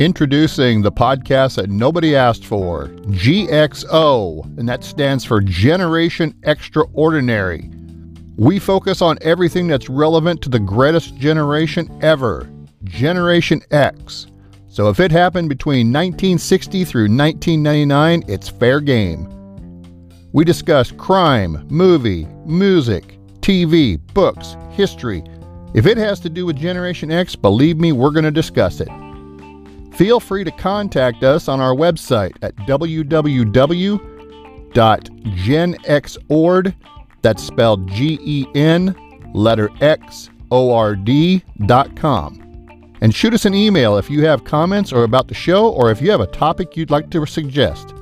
Introducing the podcast that nobody asked for, GXO, and that stands for Generation Extraordinary. We focus on everything that's relevant to the greatest generation ever, Generation X. So if it happened between 1960 through 1999, it's fair game. We discuss crime, movie, music, TV, books, history. If it has to do with Generation X, believe me, we're going to discuss it. Feel free to contact us on our website at www.genxord, that's spelled G E N, letter X O R D dot com. And shoot us an email if you have comments or about the show or if you have a topic you'd like to suggest.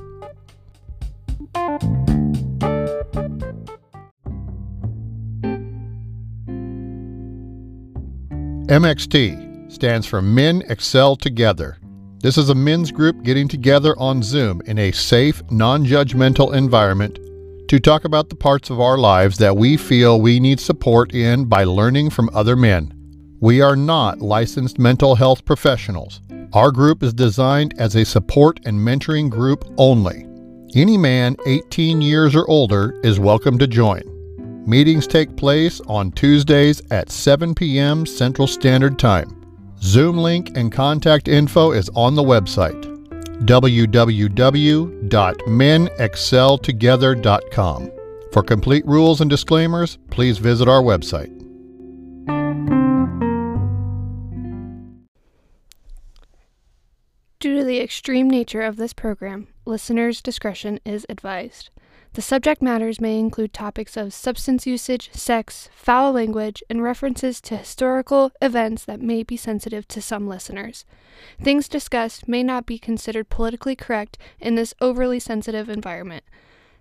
MXT stands for Men Excel Together. This is a men's group getting together on Zoom in a safe, non judgmental environment to talk about the parts of our lives that we feel we need support in by learning from other men. We are not licensed mental health professionals. Our group is designed as a support and mentoring group only. Any man 18 years or older is welcome to join. Meetings take place on Tuesdays at 7 p.m. Central Standard Time. Zoom link and contact info is on the website www.menexceltogether.com. For complete rules and disclaimers, please visit our website. Due to the extreme nature of this program, listeners' discretion is advised. The subject matters may include topics of substance usage, sex, foul language, and references to historical events that may be sensitive to some listeners. Things discussed may not be considered politically correct in this overly sensitive environment.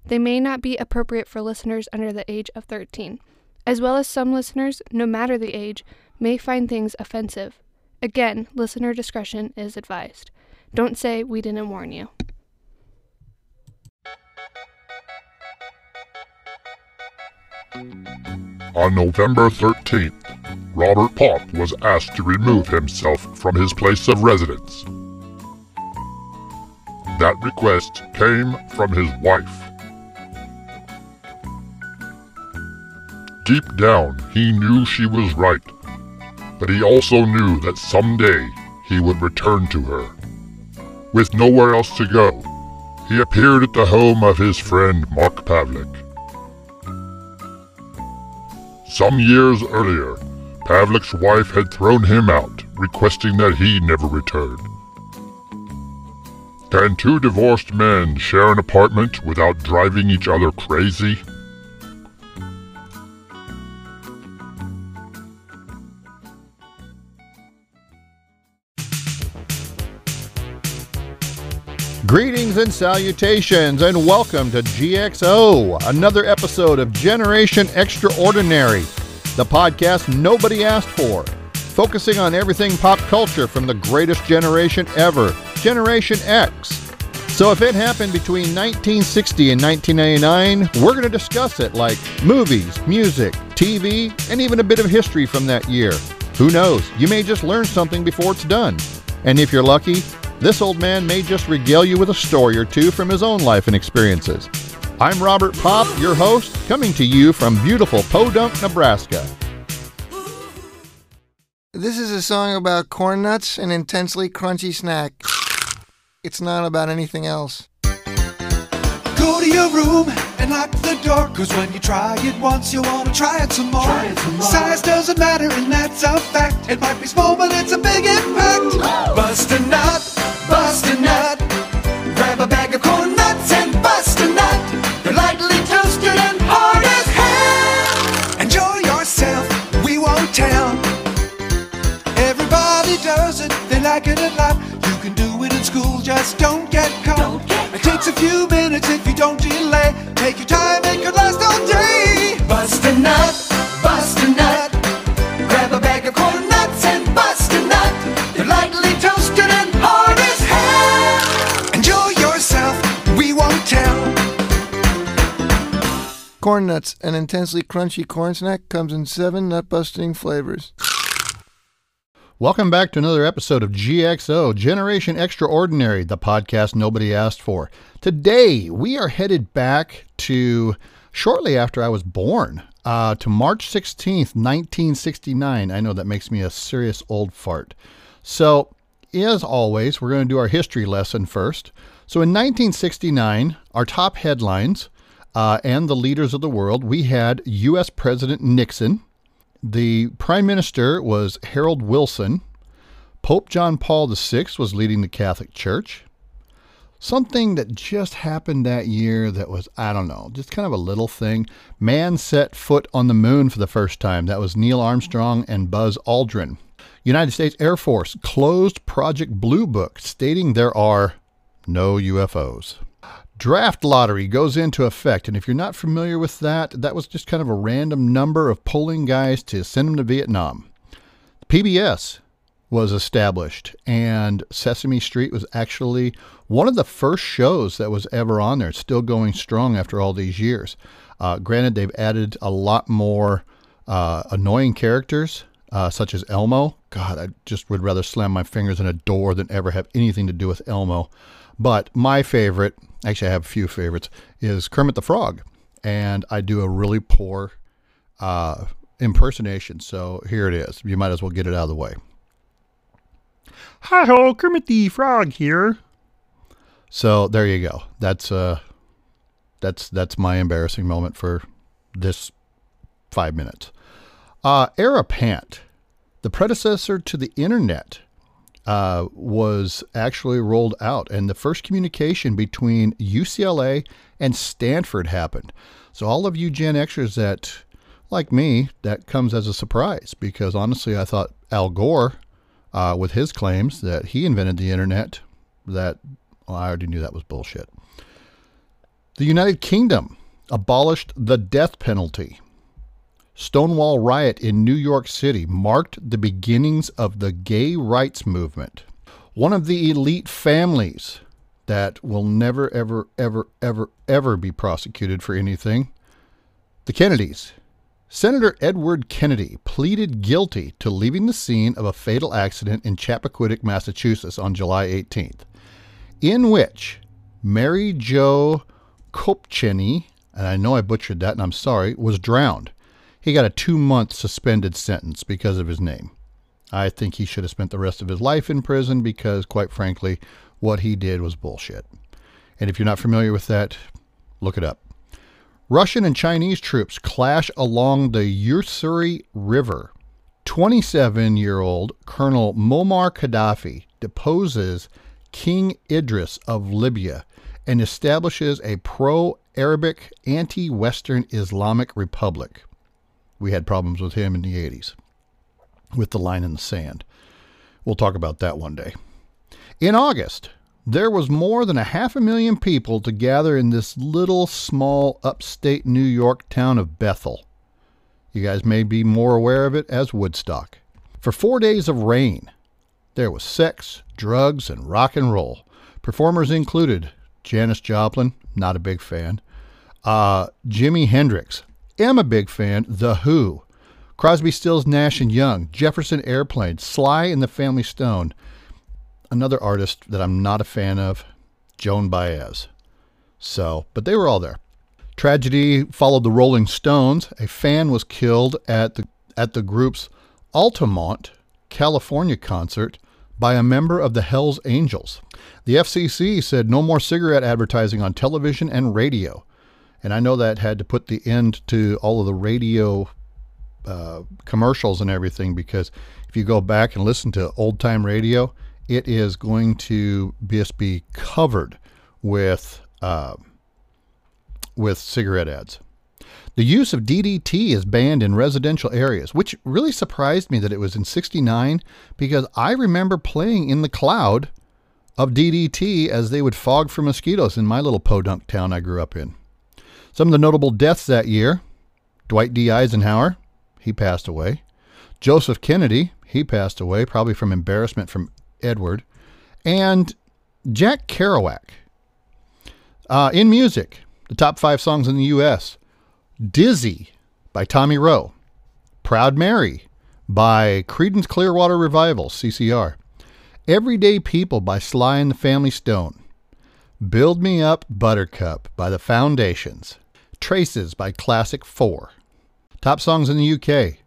They may not be appropriate for listeners under the age of 13, as well as some listeners, no matter the age, may find things offensive. Again, listener discretion is advised. Don't say we didn't warn you. On November 13th, Robert Popp was asked to remove himself from his place of residence. That request came from his wife. Deep down, he knew she was right, but he also knew that someday he would return to her. With nowhere else to go, he appeared at the home of his friend Mark Pavlik. Some years earlier, Pavlik's wife had thrown him out, requesting that he never return. Can two divorced men share an apartment without driving each other crazy? Greetings and salutations, and welcome to GXO, another episode of Generation Extraordinary, the podcast nobody asked for, focusing on everything pop culture from the greatest generation ever, Generation X. So, if it happened between 1960 and 1999, we're going to discuss it like movies, music, TV, and even a bit of history from that year. Who knows? You may just learn something before it's done. And if you're lucky, this old man may just regale you with a story or two from his own life and experiences. I'm Robert Popp, your host, coming to you from beautiful Podunk, Nebraska. This is a song about corn nuts, an intensely crunchy snack. It's not about anything else. Go to your room and lock the door. Cause when you try it once, you wanna try it some more. Try it some more. Size doesn't matter, and that's a fact. It might be small, but it's a big impact. Bust a nut, bust a nut. Grab a bag of corn nuts and bust a nut. They're lightly toasted and hard as hell. Enjoy yourself, we won't tell. Everybody does it, they like it a lot. You can do it in school, just don't get caught. Don't get it takes a few minutes if you don't delay. Take your time, it could last all day. Bust a nut, bust a nut. Grab a bag of corn nuts and bust a nut. They're lightly toasted and hard as hell. Enjoy yourself, we won't tell. Corn nuts, an intensely crunchy corn snack, comes in seven nut busting flavors. Welcome back to another episode of GXO, Generation Extraordinary, the podcast nobody asked for. Today, we are headed back to shortly after I was born, uh, to March 16th, 1969. I know that makes me a serious old fart. So, as always, we're going to do our history lesson first. So, in 1969, our top headlines uh, and the leaders of the world, we had U.S. President Nixon. The Prime Minister was Harold Wilson. Pope John Paul VI was leading the Catholic Church. Something that just happened that year that was, I don't know, just kind of a little thing. Man set foot on the moon for the first time. That was Neil Armstrong and Buzz Aldrin. United States Air Force closed Project Blue Book, stating there are no UFOs. Draft lottery goes into effect, and if you're not familiar with that, that was just kind of a random number of polling guys to send them to Vietnam. PBS was established, and Sesame Street was actually one of the first shows that was ever on there. It's still going strong after all these years. Uh, granted, they've added a lot more uh, annoying characters, uh, such as Elmo. God, I just would rather slam my fingers in a door than ever have anything to do with Elmo. But my favorite, actually, I have a few favorites, is Kermit the Frog. And I do a really poor uh, impersonation. So here it is. You might as well get it out of the way. Hi ho, Kermit the Frog here. So there you go. That's uh that's that's my embarrassing moment for this five minutes. Uh ARPANET, the predecessor to the internet, uh, was actually rolled out, and the first communication between UCLA and Stanford happened. So all of you Gen Xers that, like me, that comes as a surprise because honestly, I thought Al Gore, uh, with his claims that he invented the internet, that well, I already knew that was bullshit. The United Kingdom abolished the death penalty. Stonewall riot in New York City marked the beginnings of the gay rights movement. One of the elite families that will never, ever, ever, ever, ever be prosecuted for anything the Kennedys. Senator Edward Kennedy pleaded guilty to leaving the scene of a fatal accident in Chappaquiddick, Massachusetts on July 18th, in which Mary Jo Kopcheny, and I know I butchered that and I'm sorry, was drowned. He got a two month suspended sentence because of his name. I think he should have spent the rest of his life in prison because, quite frankly, what he did was bullshit. And if you're not familiar with that, look it up. Russian and Chinese troops clash along the Ussuri River. 27 year old Colonel Muammar Gaddafi deposes King Idris of Libya and establishes a pro Arabic, anti Western Islamic republic. We had problems with him in the 80s with the line in the sand. We'll talk about that one day. In August, there was more than a half a million people to gather in this little small upstate New York town of Bethel. You guys may be more aware of it as Woodstock. For four days of rain, there was sex, drugs, and rock and roll. Performers included Janis Joplin, not a big fan, uh, Jimi Hendrix, am a big fan, The Who, Crosby, Stills, Nash and Young, Jefferson Airplane, Sly and the Family Stone. Another artist that I'm not a fan of, Joan Baez. So, but they were all there. Tragedy followed the Rolling Stones. A fan was killed at the at the group's Altamont, California concert by a member of the Hells Angels. The FCC said no more cigarette advertising on television and radio. And I know that had to put the end to all of the radio uh, commercials and everything because if you go back and listen to old time radio, it is going to just be covered with uh, with cigarette ads. The use of DDT is banned in residential areas, which really surprised me that it was in 69 because I remember playing in the cloud of DDT as they would fog for mosquitoes in my little podunk town I grew up in. Some of the notable deaths that year Dwight D. Eisenhower, he passed away. Joseph Kennedy, he passed away, probably from embarrassment from Edward. And Jack Kerouac. Uh, in music, the top five songs in the U.S. Dizzy by Tommy Roe. Proud Mary by Creedence Clearwater Revival, CCR. Everyday People by Sly and the Family Stone. Build Me Up Buttercup by The Foundations. Traces by Classic 4. Top songs in the UK.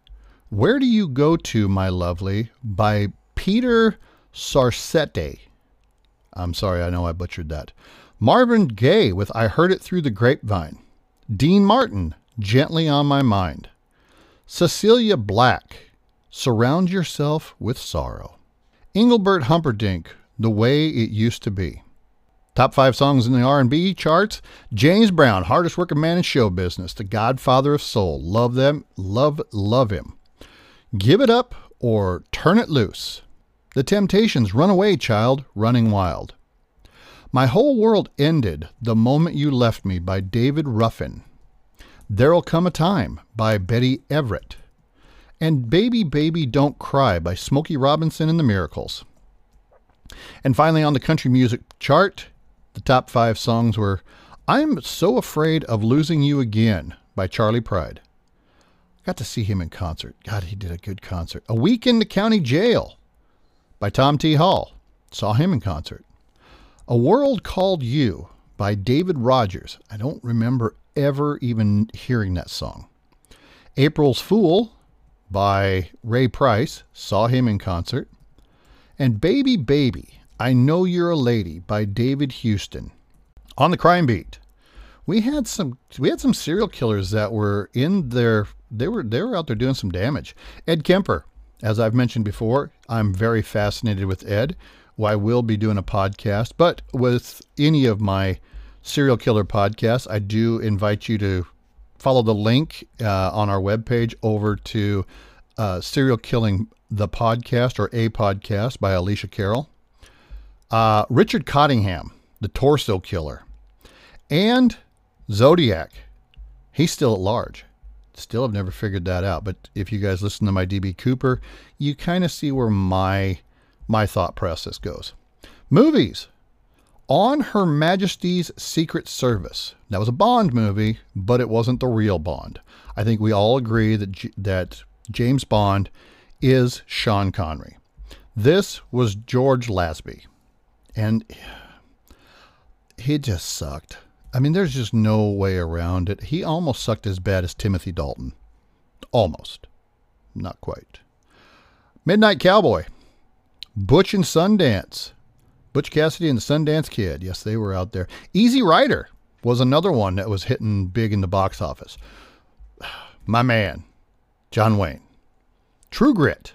Where Do You Go To, My Lovely by Peter Sarcette. I'm sorry, I know I butchered that. Marvin Gaye with I Heard It Through the Grapevine. Dean Martin, Gently on My Mind. Cecilia Black, Surround Yourself with Sorrow. Engelbert Humperdinck, The Way It Used to Be. Top five songs in the R&B charts. James Brown, hardest working man in show business, the godfather of soul. Love them, love, love him. Give it up or turn it loose. The Temptations, Run Away, Child, Running Wild. My Whole World Ended the Moment You Left Me by David Ruffin. There'll Come a Time by Betty Everett. And Baby Baby Don't Cry by Smokey Robinson and the Miracles. And finally, on the country music chart, the top five songs were I'm So Afraid of Losing You Again by Charley Pride. Got to see him in concert. God, he did a good concert. A Week in the County Jail by Tom T. Hall. Saw him in concert. A World Called You by David Rogers. I don't remember ever even hearing that song. April's Fool by Ray Price. Saw him in concert. And Baby Baby, I Know You're a Lady by David Houston. On the crime beat, we had some we had some serial killers that were in their they were they were out there doing some damage. Ed Kemper, as I've mentioned before, I'm very fascinated with Ed. Well, I will be doing a podcast, but with any of my serial killer podcasts, I do invite you to follow the link uh, on our webpage over to uh, Serial Killing the Podcast or A Podcast by Alicia Carroll. Uh, Richard Cottingham, the Torso Killer, and Zodiac. He's still at large. Still have never figured that out. But if you guys listen to my DB Cooper, you kind of see where my my thought process goes. Movies. On Her Majesty's Secret Service. That was a Bond movie, but it wasn't the real Bond. I think we all agree that J- that James Bond is Sean Connery. This was George Lazenby, and he just sucked. I mean, there's just no way around it. He almost sucked as bad as Timothy Dalton. Almost. Not quite. Midnight Cowboy. Butch and Sundance. Butch Cassidy and the Sundance Kid. Yes, they were out there. Easy Rider was another one that was hitting big in the box office. My man, John Wayne. True Grit.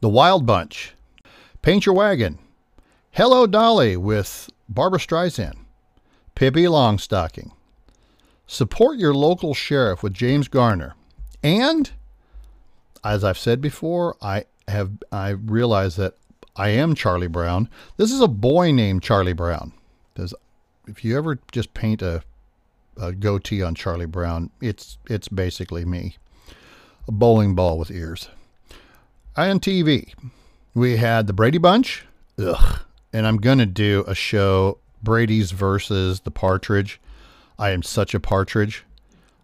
The Wild Bunch. Paint Your Wagon. Hello Dolly with Barbara Streisand. Pippi Longstocking. Support your local sheriff with James Garner. And as I've said before, I have I realize that I am Charlie Brown. This is a boy named Charlie Brown. Because if you ever just paint a, a goatee on Charlie Brown, it's it's basically me. A bowling ball with ears. On TV, we had the Brady Bunch. Ugh. And I'm gonna do a show Brady's versus the Partridge. I am such a Partridge.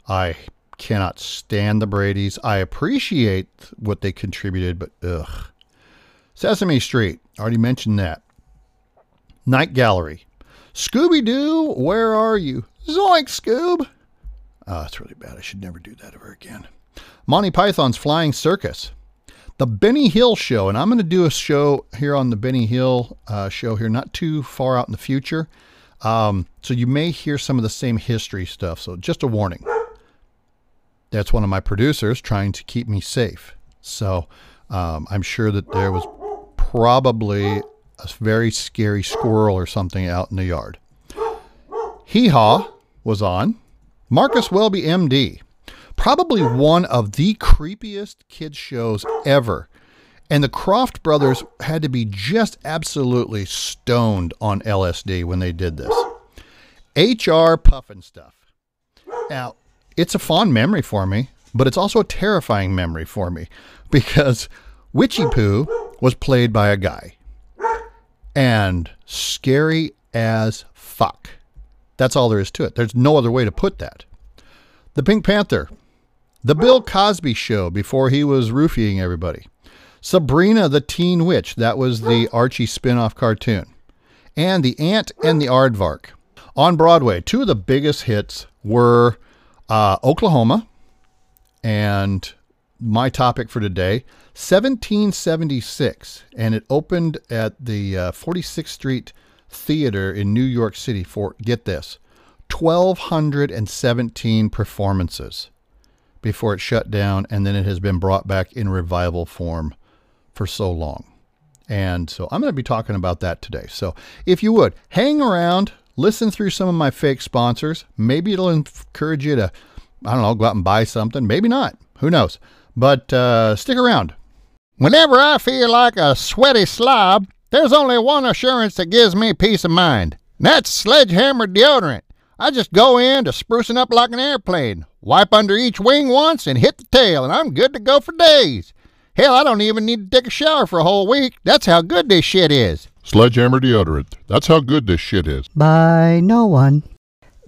I cannot stand the Brady's. I appreciate what they contributed, but ugh. Sesame Street, already mentioned that. Night Gallery. Scooby Doo, where are you? Zoink, Scoob. Oh, that's really bad. I should never do that ever again. Monty Python's Flying Circus. The Benny Hill Show, and I'm going to do a show here on the Benny Hill uh, show here, not too far out in the future. Um, so you may hear some of the same history stuff. So just a warning. That's one of my producers trying to keep me safe. So um, I'm sure that there was probably a very scary squirrel or something out in the yard. Hee Haw was on. Marcus Welby, MD. Probably one of the creepiest kids shows ever. And the Krofft brothers had to be just absolutely stoned on LSD when they did this. HR Pufnstuf. Now, it's a fond memory for me, but it's also a terrifying memory for me because Witchiepoo was played by a guy and scary as fuck. That's all there is to it. There's no other way to put that. The Pink Panther. The Bill Cosby Show before he was roofying everybody. Sabrina the Teen Witch, that was the Archie spin off cartoon. And The Ant and the Aardvark. On Broadway, two of the biggest hits were uh, Oklahoma and my topic for today 1776 and it opened at the uh, 46th street theater in new york city for get this 1217 performances before it shut down and then it has been brought back in revival form for so long and so i'm going to be talking about that today so if you would hang around listen through some of my fake sponsors maybe it'll encourage you to i don't know go out and buy something maybe not who knows but uh, stick around. Whenever I feel like a sweaty slob, there's only one assurance that gives me peace of mind. And That's Sledgehammer deodorant. I just go in to sprucing up like an airplane, wipe under each wing once, and hit the tail, and I'm good to go for days. Hell, I don't even need to take a shower for a whole week. That's how good this shit is. Sledgehammer deodorant. That's how good this shit is. By no one.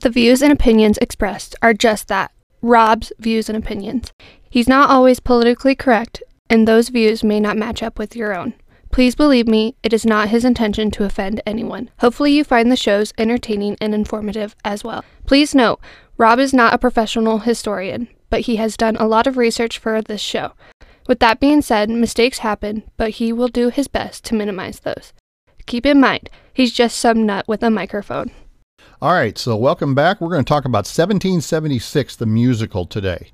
The views and opinions expressed are just that Rob's views and opinions. He's not always politically correct, and those views may not match up with your own. Please believe me, it is not his intention to offend anyone. Hopefully, you find the shows entertaining and informative as well. Please note, Rob is not a professional historian, but he has done a lot of research for this show. With that being said, mistakes happen, but he will do his best to minimize those. Keep in mind, he's just some nut with a microphone. All right, so welcome back. We're going to talk about 1776, the musical, today.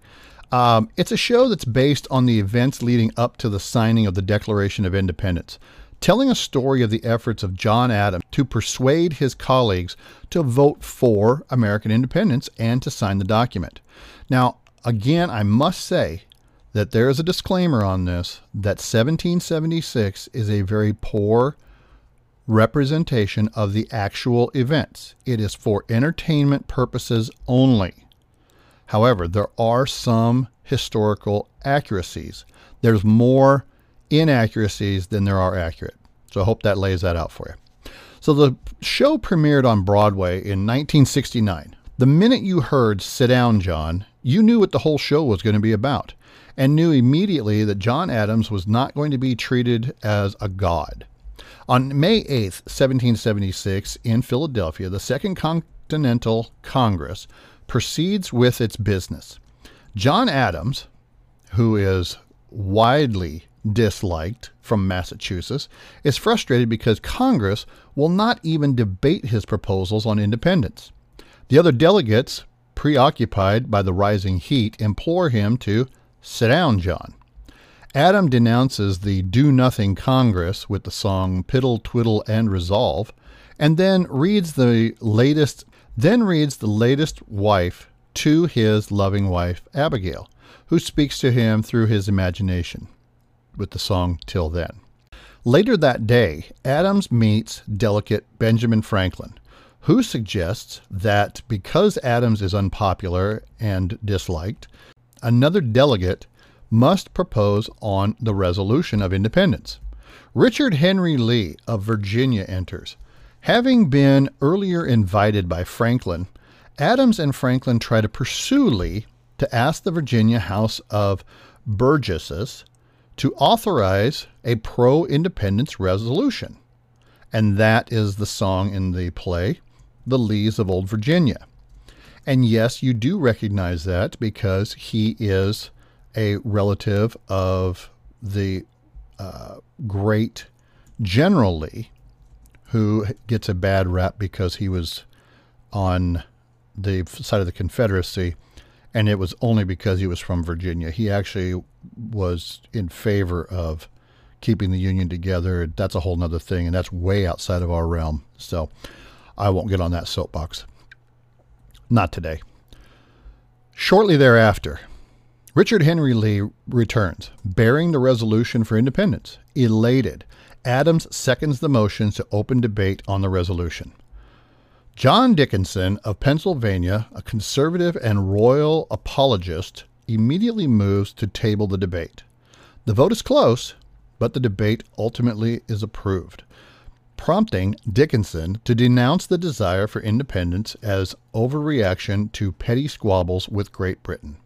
Um, it's a show that's based on the events leading up to the signing of the Declaration of Independence, telling a story of the efforts of John Adams to persuade his colleagues to vote for American independence and to sign the document. Now, again, I must say that there is a disclaimer on this that 1776 is a very poor representation of the actual events. It is for entertainment purposes only. However, there are some historical accuracies. There's more inaccuracies than there are accurate. So I hope that lays that out for you. So the show premiered on Broadway in 1969. The minute you heard Sit Down, John, you knew what the whole show was going to be about and knew immediately that John Adams was not going to be treated as a god. On May 8, 1776, in Philadelphia, the Second Continental Congress proceeds with its business. John Adams, who is widely disliked from Massachusetts, is frustrated because Congress will not even debate his proposals on independence. The other delegates, preoccupied by the rising heat, implore him to sit down, John. Adam denounces the Do Nothing Congress with the song Piddle, Twiddle, and Resolve, and then reads the latest then reads the latest wife to his loving wife, Abigail, who speaks to him through his imagination with the song Till Then. Later that day, Adams meets delegate Benjamin Franklin, who suggests that because Adams is unpopular and disliked, another delegate must propose on the resolution of independence. Richard Henry Lee of Virginia enters, Having been earlier invited by Franklin, Adams and Franklin try to pursue Lee to ask the Virginia House of Burgesses to authorize a pro independence resolution. And that is the song in the play, The Lees of Old Virginia. And yes, you do recognize that because he is a relative of the uh, great General Lee, who gets a bad rap because he was on the side of the Confederacy, and it was only because he was from Virginia. He actually was in favor of keeping the Union together. That's a whole other thing, and that's way outside of our realm. So I won't get on that soapbox. Not today. Shortly thereafter, Richard Henry Lee returns, bearing the resolution for independence, elated Adams seconds the motion to open debate on the resolution. John Dickinson of Pennsylvania, a conservative and royal apologist, immediately moves to table the debate. The vote is close, but the debate ultimately is approved, prompting Dickinson to denounce the desire for independence as overreaction to petty squabbles with Great Britain.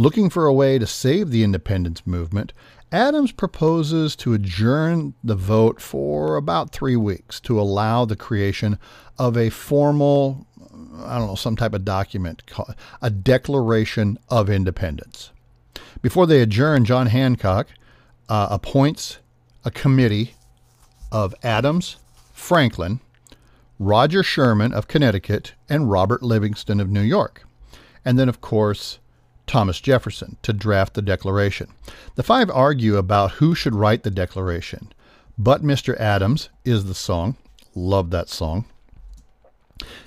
Looking for a way to save the independence movement, Adams proposes to adjourn the vote for about three weeks to allow the creation of a formal, I don't know, some type of document, a Declaration of Independence. Before they adjourn, John Hancock uh, appoints a committee of Adams, Franklin, Roger Sherman of Connecticut, and Robert Livingston of New York. And then, of course, Thomas Jefferson to draft the Declaration. The five argue about who should write the Declaration. But Mr. Adams is the song. Love that song.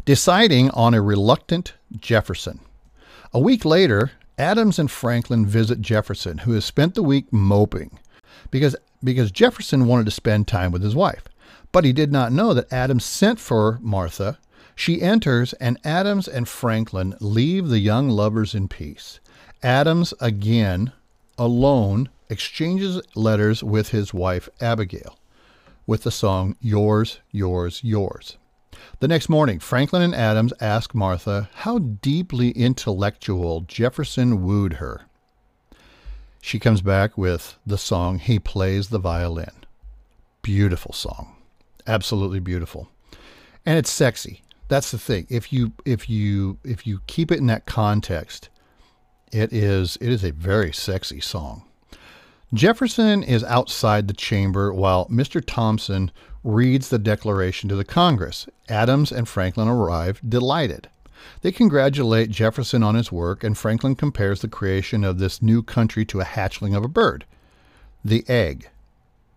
Deciding on a reluctant Jefferson. A week later, Adams and Franklin visit Jefferson, who has spent the week moping because, because Jefferson wanted to spend time with his wife. But he did not know that Adams sent for Martha. She enters, and Adams and Franklin leave the young lovers in peace. Adams, again, alone, exchanges letters with his wife Abigail with the song Yours, Yours, Yours. The next morning, Franklin and Adams ask Martha how deeply intellectual Jefferson wooed her. She comes back with the song He Plays the Violin. Beautiful song absolutely beautiful, and it's sexy. That's the thing. If you if you if you keep it in that context, it is it is a very sexy song. Jefferson is outside the chamber while Mr. Thomson reads the declaration to the Congress. Adams and Franklin arrive delighted. They congratulate Jefferson on his work, and Franklin compares the creation of this new country to a hatchling of a bird. The egg.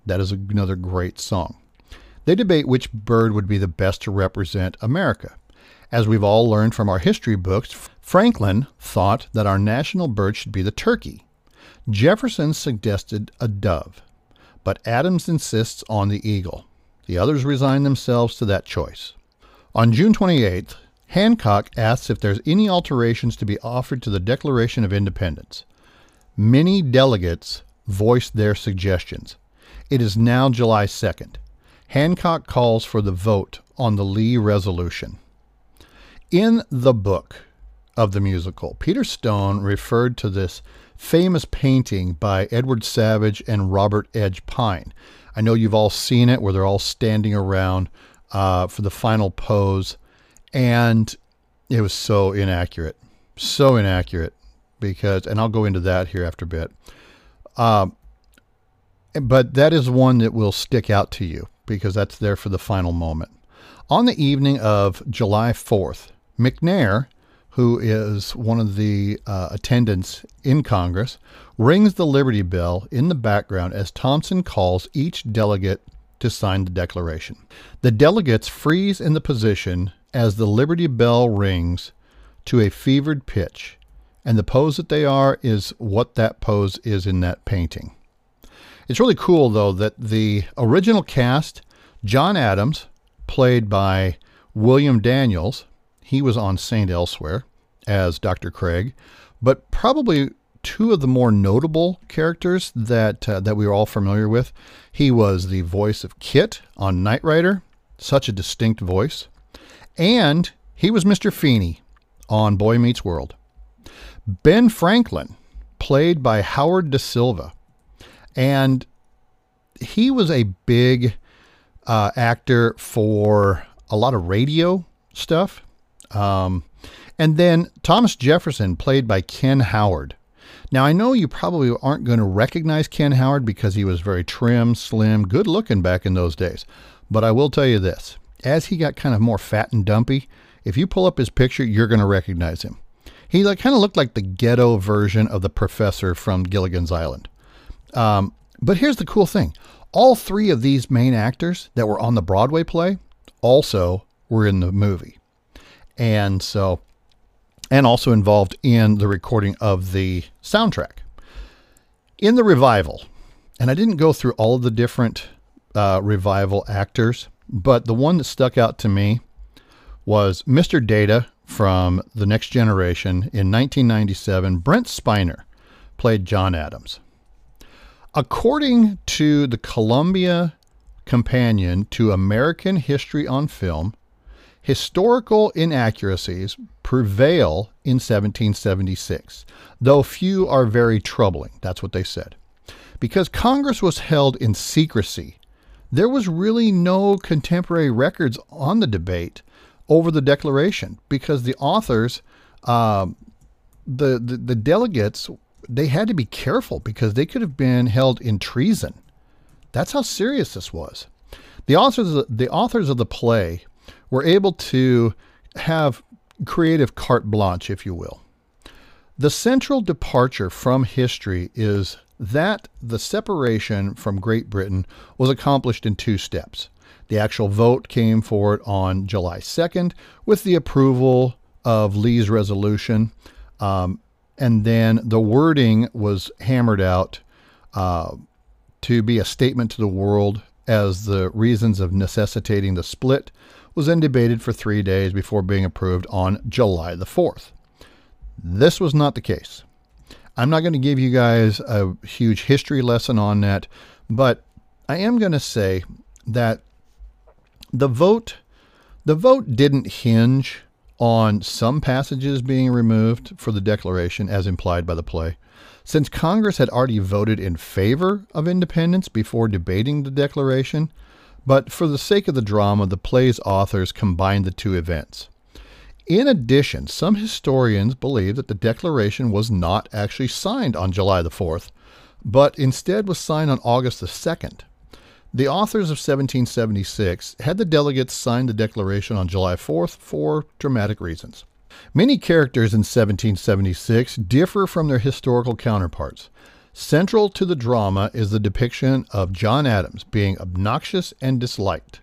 That is another great song. They debate which bird would be the best to represent America. As we've all learned from our history books, Franklin thought that our national bird should be the turkey. Jefferson suggested a dove, but Adams insists on the eagle. The others resign themselves to that choice. On June 28th, Hancock asks if there's any alterations to be offered to the Declaration of Independence. Many delegates voiced their suggestions. It is now July 2nd. Hancock calls for the vote on the Lee Resolution. In the book of the musical, Peter Stone referred to this famous painting by Edward Savage and Robert Edge Pine. I know you've all seen it where they're all standing around uh, for the final pose, and it was so inaccurate. So inaccurate because, and I'll go into that here after a bit. Uh, but that is one that will stick out to you because that's there for the final moment. On the evening of July 4th, McNair, who is one of the uh, attendants in Congress, rings the Liberty Bell in the background as Thomson calls each delegate to sign the Declaration. The delegates freeze in the position as the Liberty Bell rings to a fevered pitch, and the pose that they are is what that pose is in that painting. It's really cool, though, that the original cast, John Adams, played by William Daniels, he was on St. Elsewhere as Dr. Craig, but probably two of the more notable characters that uh, that we were all familiar with. He was the voice of KITT on Knight Rider, such a distinct voice, and he was Mr. Feeney on Boy Meets World. Ben Franklin, played by Howard Da Silva, and he was a big uh, actor for a lot of radio stuff. Um, and then Thomas Jefferson, played by Ken Howard. Now, I know you probably aren't going to recognize Ken Howard because he was very trim, slim, good looking back in those days. But I will tell you this as he got kind of more fat and dumpy, if you pull up his picture, you're going to recognize him. He like, kind of looked like the ghetto version of the professor from Gilligan's Island. Um, but here's the cool thing all three of these main actors that were on the Broadway play also were in the movie. And so, and also involved in the recording of the soundtrack. In the revival, and I didn't go through all of the different uh, revival actors, but the one that stuck out to me was Mr. Data from The Next Generation in 1997. Brent Spiner played John Adams. According to the Columbia Companion to American History on Film, historical inaccuracies prevail in 1776, though few are very troubling. That's what they said. Because Congress was held in secrecy, there was really no contemporary records on the debate over the Declaration because the authors, um, the, the, the delegates, they had to be careful because they could have been held in treason. That's how serious this was. The authors, the, the authors of the play were able to have creative carte blanche, if you will. The central departure from history is that the separation from Great Britain was accomplished in two steps. The actual vote came for it on July 2nd with the approval of Lee's resolution. Um, and then the wording was hammered out uh, to be a statement to the world as the reasons of necessitating the split was then debated for three days before being approved on July the 4th. This was not the case. I'm not going to give you guys a huge history lesson on that, but I am going to say that the vote the vote didn't hinge on some passages being removed for the declaration as implied by the play. Since Congress had already voted in favor of independence before debating the declaration, but for the sake of the drama, the play's authors combined the two events. In addition, some historians believe that the Declaration was not actually signed on July the 4th, but instead was signed on August the 2nd. The authors of 1776 had the delegates sign the Declaration on July 4th for dramatic reasons. Many characters in 1776 differ from their historical counterparts. Central to the drama is the depiction of John Adams being obnoxious and disliked.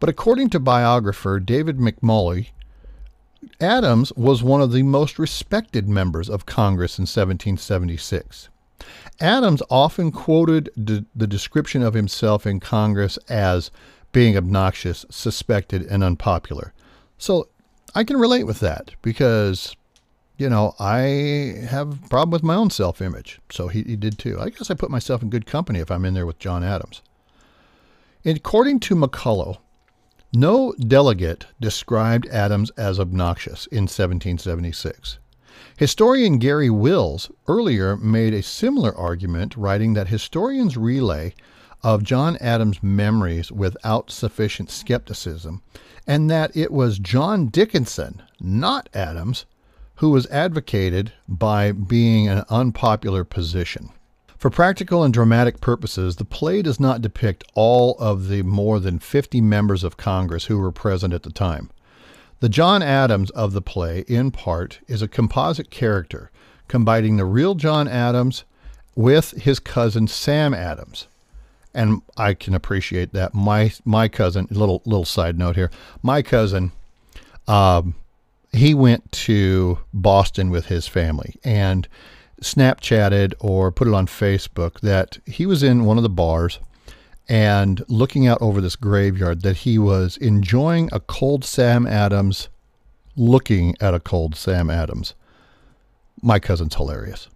But according to biographer David McCullough, Adams was one of the most respected members of Congress in 1776. Adams often quoted d- the description of himself in Congress as being obnoxious, suspected, and unpopular. So I can relate with that because, you know, I have a problem with my own self image. So he, he did too. I guess I put myself in good company if I'm in there with John Adams. According to McCullough, no delegate described Adams as obnoxious in 1776. Historian Garry Wills earlier made a similar argument, writing that historians' relay of John Adams' memories without sufficient skepticism, and that it was John Dickinson, not Adams, who was advocated by being an unpopular position. For practical and dramatic purposes, the play does not depict all of the more than 50 members of Congress who were present at the time. The John Adams of the play, in part, is a composite character, combining the real John Adams with his cousin Sam Adams. And I can appreciate that. My my cousin, little little side note here, my cousin, um, he went to Boston with his family, and Snapchatted or put it on Facebook that he was in one of the bars and looking out over this graveyard that he was enjoying a cold Sam Adams, looking at a cold Sam Adams. My cousin's hilarious.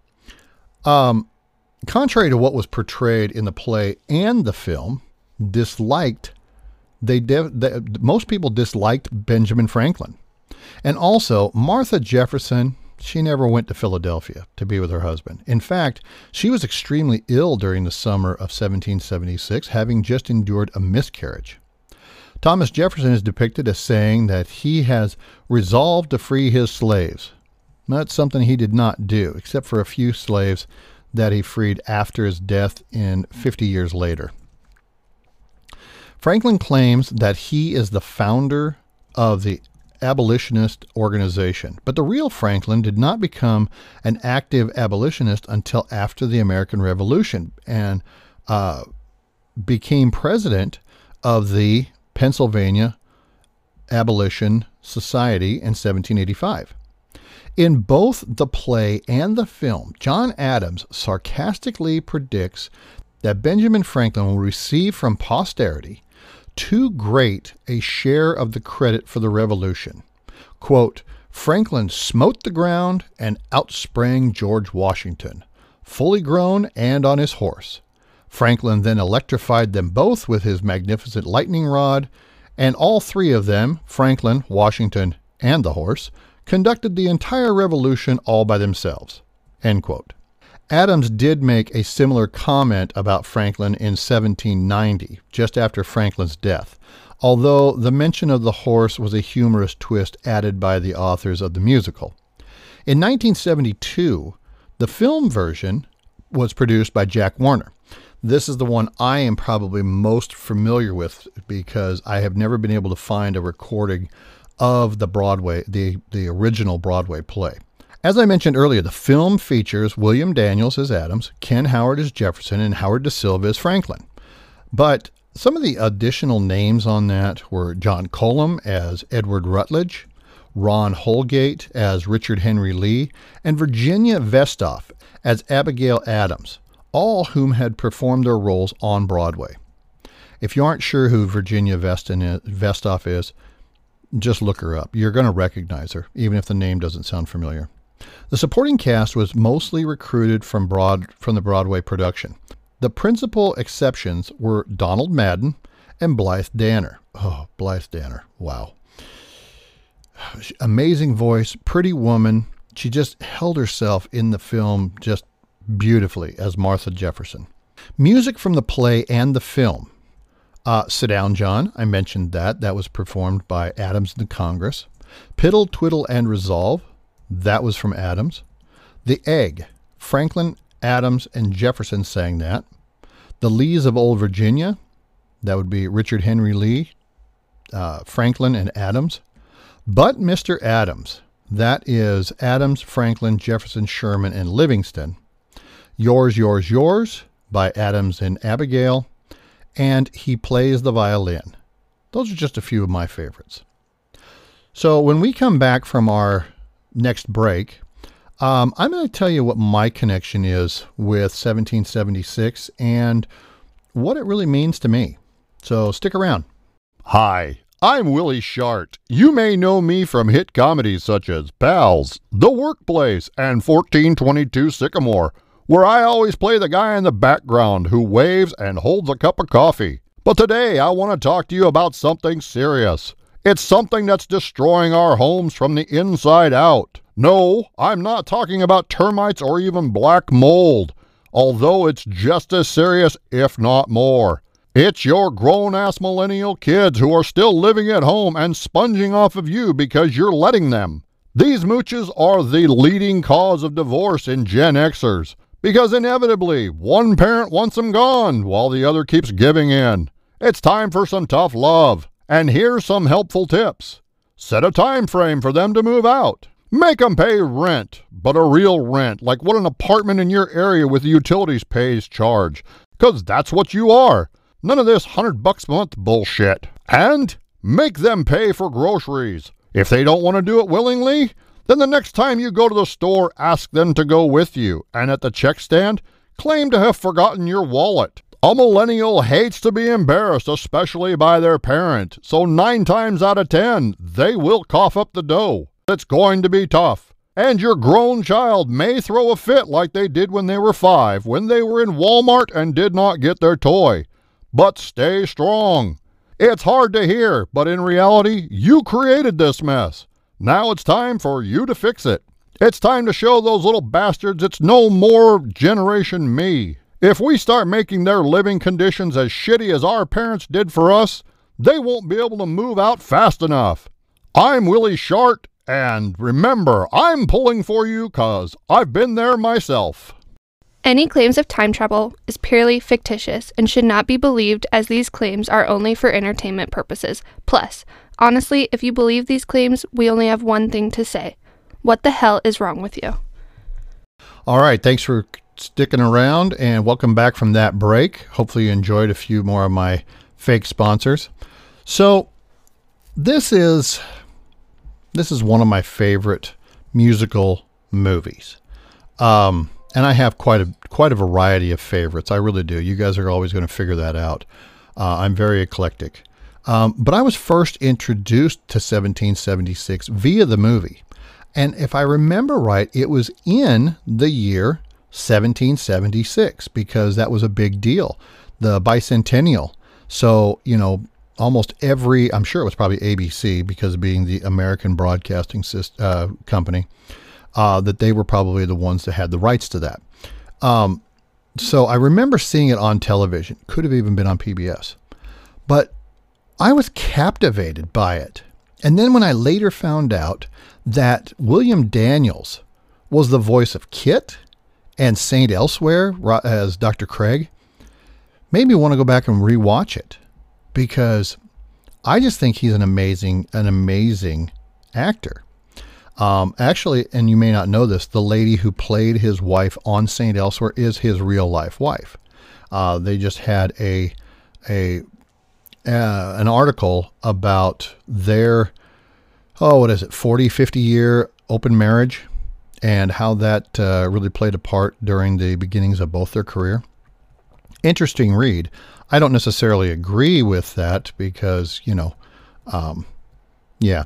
Um, contrary to what was portrayed in the play and the film, disliked they, de- they most people disliked Benjamin Franklin, and also Martha Jefferson she never went to Philadelphia to be with her husband. In fact, she was extremely ill during the summer of 1776, having just endured a miscarriage. Thomas Jefferson is depicted as saying that he has resolved to free his slaves. That's something he did not do, except for a few slaves that he freed after his death in 50 years later. Franklin claims that he is the founder of the abolitionist organization. But the real Franklin did not become an active abolitionist until after the American Revolution and uh, became president of the Pennsylvania Abolition Society in 1785. In both the play and the film, John Adams sarcastically predicts that Benjamin Franklin will receive from posterity too great a share of the credit for the revolution. Quote, Franklin smote the ground and outsprang George Washington, fully grown and on his horse. Franklin then electrified them both with his magnificent lightning rod, and all three of them, Franklin, Washington, and the horse, conducted the entire revolution all by themselves. End quote. Adams did make a similar comment about Franklin in 1790, just after Franklin's death, although the mention of the horse was a humorous twist added by the authors of the musical. In 1972, the film version was produced by Jack Warner. This is the one I am probably most familiar with because I have never been able to find a recording of the Broadway, the, the original Broadway play. As I mentioned earlier, the film features William Daniels as Adams, Ken Howard as Jefferson, and Howard Da Silva as Franklin. But some of the additional names on that were John Cullum as Edward Rutledge, Ron Holgate as Richard Henry Lee, and Virginia Vestoff as Abigail Adams, all whom had performed their roles on Broadway. If you aren't sure who Virginia Vestoff is, just look her up. You're going to recognize her, even if the name doesn't sound familiar. The supporting cast was mostly recruited from Broad from the Broadway production. The principal exceptions were Donald Madden and Blythe Danner. Oh, Blythe Danner. Wow. Amazing voice, pretty woman. She just held herself in the film just beautifully as Martha Jefferson. Music from the play and the film. Uh, Sit Down, John. I mentioned that. That was performed by Adams and the Congress. Piddle, Twiddle, and Resolve. That was from Adams. The Egg. Franklin, Adams, and Jefferson sang that. The Lees of Old Virginia. That would be Richard Henry Lee, uh, Franklin, and Adams. But Mr. Adams. That is Adams, Franklin, Jefferson, Sherman, and Livingston. Yours, Yours, Yours by Adams and Abigail. And he plays the violin. Those are just a few of my favorites. So when we come back from our next break, um, I'm going to tell you what my connection is with 1776 and what it really means to me. So stick around. Hi, I'm Willie Shart. You may know me from hit comedies such as Pals, The Workplace, and 1422 Sycamore, where I always play the guy in the background who waves and holds a cup of coffee. But today I want to talk to you about something serious. It's something that's destroying our homes from the inside out. No, I'm not talking about termites or even black mold, although it's just as serious, if not more. It's your grown ass millennial kids who are still living at home and sponging off of you because you're letting them. These mooches are the leading cause of divorce in Gen Xers because inevitably one parent wants them gone while the other keeps giving in. It's time for some tough love. And here's some helpful tips. Set a time frame for them to move out. Make them pay rent, but a real rent, like what an apartment in your area with the utilities pays charge. Because that's what you are. None of this 100 bucks a month bullshit. And make them pay for groceries. If they don't want to do it willingly, then the next time you go to the store, ask them to go with you. And at the check stand, claim to have forgotten your wallet. A millennial hates to be embarrassed, especially by their parent, so nine times out of ten, they will cough up the dough. It's going to be tough. And your grown child may throw a fit like they did when they were five, when they were in Walmart and did not get their toy. But stay strong. It's hard to hear, but in reality, you created this mess. Now it's time for you to fix it. It's time to show those little bastards it's no more Generation Me. If we start making their living conditions as shitty as our parents did for us, they won't be able to move out fast enough. I'm Willie Short, and remember, I'm pulling for you 'cause I've been there myself. Any claims of time travel is purely fictitious and should not be believed as these claims are only for entertainment purposes. Plus, honestly, if you believe these claims, we only have one thing to say. What the hell is wrong with you? All right, thanks for sticking around and welcome back from that break. Hopefully, you enjoyed a few more of my fake sponsors. So, this is this is one of my favorite musical movies. Um, and I have quite a quite a variety of favorites. I really do. You guys are always going to figure that out. Uh, I'm very eclectic. Um, but I was first introduced to 1776 via the movie. And if I remember right, it was in the year 1776 because that was a big deal, the bicentennial. So, you know, almost every, I'm sure it was probably ABC because of being the American Broadcasting syst- uh, Company, uh, that they were probably the ones that had the rights to that. Um, so I remember seeing it on television, could have even been on PBS. But I was captivated by it. And then when I later found out that William Daniels was the voice of KITT and Saint Elsewhere as Dr. Craig, made me want to go back and rewatch it because I just think he's an amazing, an amazing actor. Um, actually, and you may not know this, the lady who played his wife on Saint Elsewhere is his real life wife. Uh, they just had a a uh, an article about their oh what is it 40 50 year open marriage and how that uh, really played a part during the beginnings of both their career. Interesting read. I don't necessarily agree with that because you know um, yeah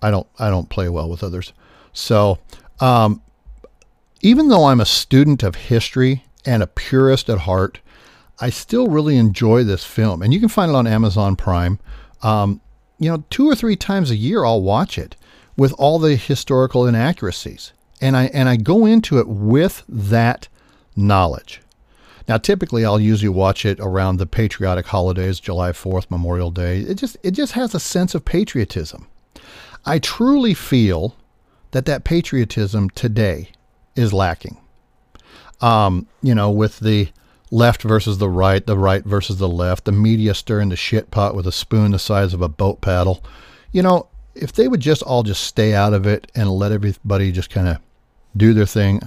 i don't i don't play well with others. So um, even though i'm a student of history and a purist at heart I still really enjoy this film, and you can find it on Amazon Prime. Um, you know, two or three times a year, I'll watch it with all the historical inaccuracies, and I and I go into it with that knowledge. Now, typically, I'll usually watch it around the patriotic holidays, July Fourth, Memorial Day. It just it just has a sense of patriotism. I truly feel that that patriotism today is lacking. Um, you know, with the left versus the right, the right versus the left, the media stirring the shit pot with a spoon the size of a boat paddle. You know, if they would just all just stay out of it and let everybody just kind of do their thing,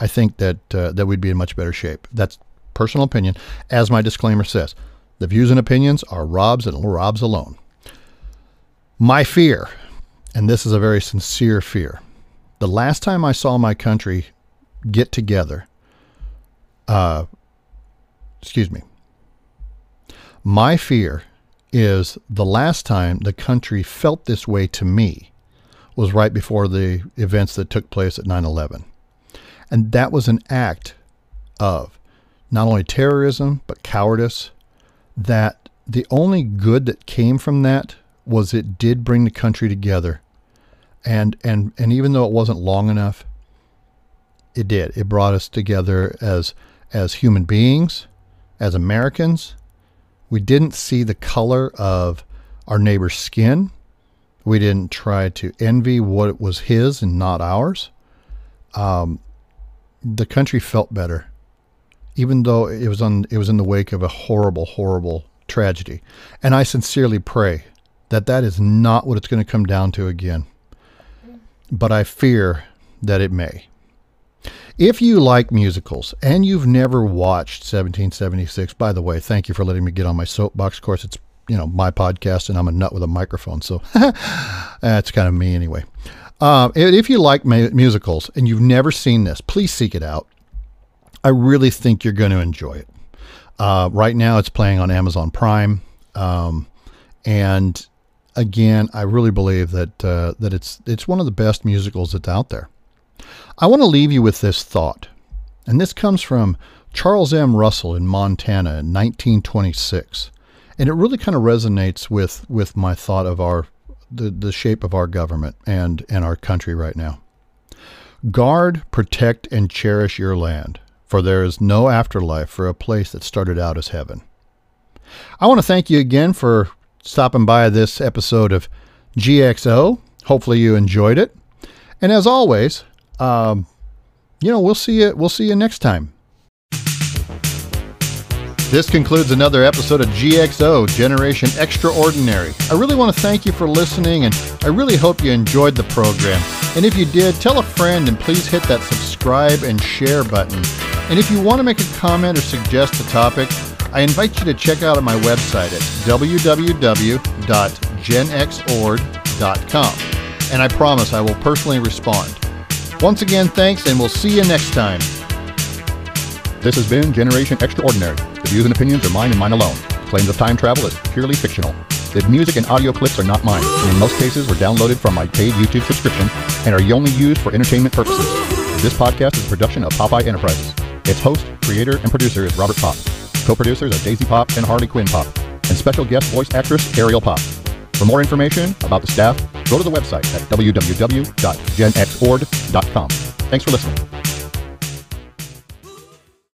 I think that uh, that we'd be in much better shape. That's personal opinion. As my disclaimer says, the views and opinions are Rob's and Rob's alone. My fear, and this is a very sincere fear, the last time I saw my country get together, uh, excuse me. My fear is the last time the country felt this way to me was right before the events that took place at 9 11. And that was an act of not only terrorism, but cowardice. That the only good that came from that was it did bring the country together. And, and, and even though it wasn't long enough, it did. It brought us together as, as human beings, as Americans, we didn't see the color of our neighbor's skin. We didn't try to envy what was his and not ours. Um, the country felt better, even though it was on it was in the wake of a horrible, horrible tragedy. And I sincerely pray that that is not what it's going to come down to again. But I fear that it may. If you like musicals and you've never watched 1776, by the way, thank you for letting me get on my soapbox. Of course, it's you know my podcast and I'm a nut with a microphone, so that's kind of me anyway. Uh, if you like musicals and you've never seen this, please seek it out. I really think you're going to enjoy it. Uh, right now, it's playing on Amazon Prime, um, and again, I really believe that uh, that it's it's one of the best musicals that's out there. I want to leave you with this thought, and this comes from Charles M. Russell in Montana in 1926, and it really kind of resonates with with my thought of our the, the shape of our government and and our country right now. Guard, protect, and cherish your land, for there is no afterlife for a place that started out as heaven. I want to thank you again for stopping by this episode of GXO. Hopefully you enjoyed it. And as always, um, you know, we'll see you. We'll see you next time. This concludes another episode of GXO Generation Extraordinary. I really want to thank you for listening, and I really hope you enjoyed the program. And if you did, tell a friend and please hit that subscribe and share button. And if you want to make a comment or suggest a topic, I invite you to check out my website at www.genxord.com. And I promise I will personally respond. Once again, thanks, and we'll see you next time. This has been Generation Extraordinary. The views and opinions are mine and mine alone. Claims of time travel is purely fictional. The music and audio clips are not mine, and in most cases were downloaded from my paid YouTube subscription and are only used for entertainment purposes. This podcast is a production of Popeye Enterprises. Its host, creator, and producer is Robert Pop. Co-producers are Daisy Pop and Harley Quinn Pop. And special guest voice actress Ariel Pop. For more information about the staff, go to the website at www.genxord.com. Thanks for listening.